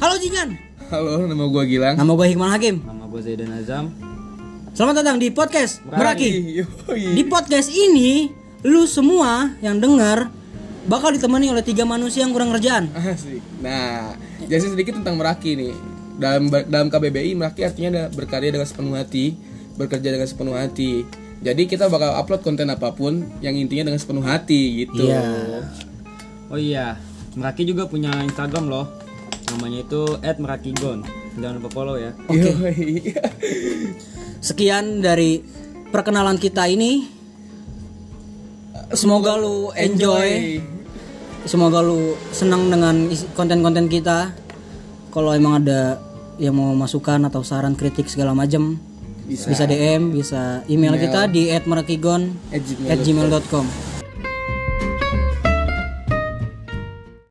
Halo Jingan. Halo, nama gua Gilang. Nama gue Hikman Hakim. Nama gue Zaidan Azam. Selamat datang di podcast Meraki. Yoi. Di podcast ini, lu semua yang denger bakal ditemani oleh tiga manusia yang kurang kerjaan. Asik. Nah, jelasin sedikit tentang Meraki nih. Dalam dalam KBBI Meraki artinya ada berkarya dengan sepenuh hati, bekerja dengan sepenuh hati. Jadi kita bakal upload konten apa pun yang intinya dengan sepenuh hati gitu. Iya. Oh iya, Meraki juga punya Instagram loh. Namanya itu @merakigon. Jangan lupa follow ya. Oke. Yoi. Sekian dari perkenalan kita ini. Semoga lu enjoy. Semoga lu senang dengan isi- konten-konten kita. Kalau emang ada yang mau masukan atau saran kritik segala macam Bisa. bisa DM, bisa email, Email. kita di @merakigon At gmail.com. at gmail.com.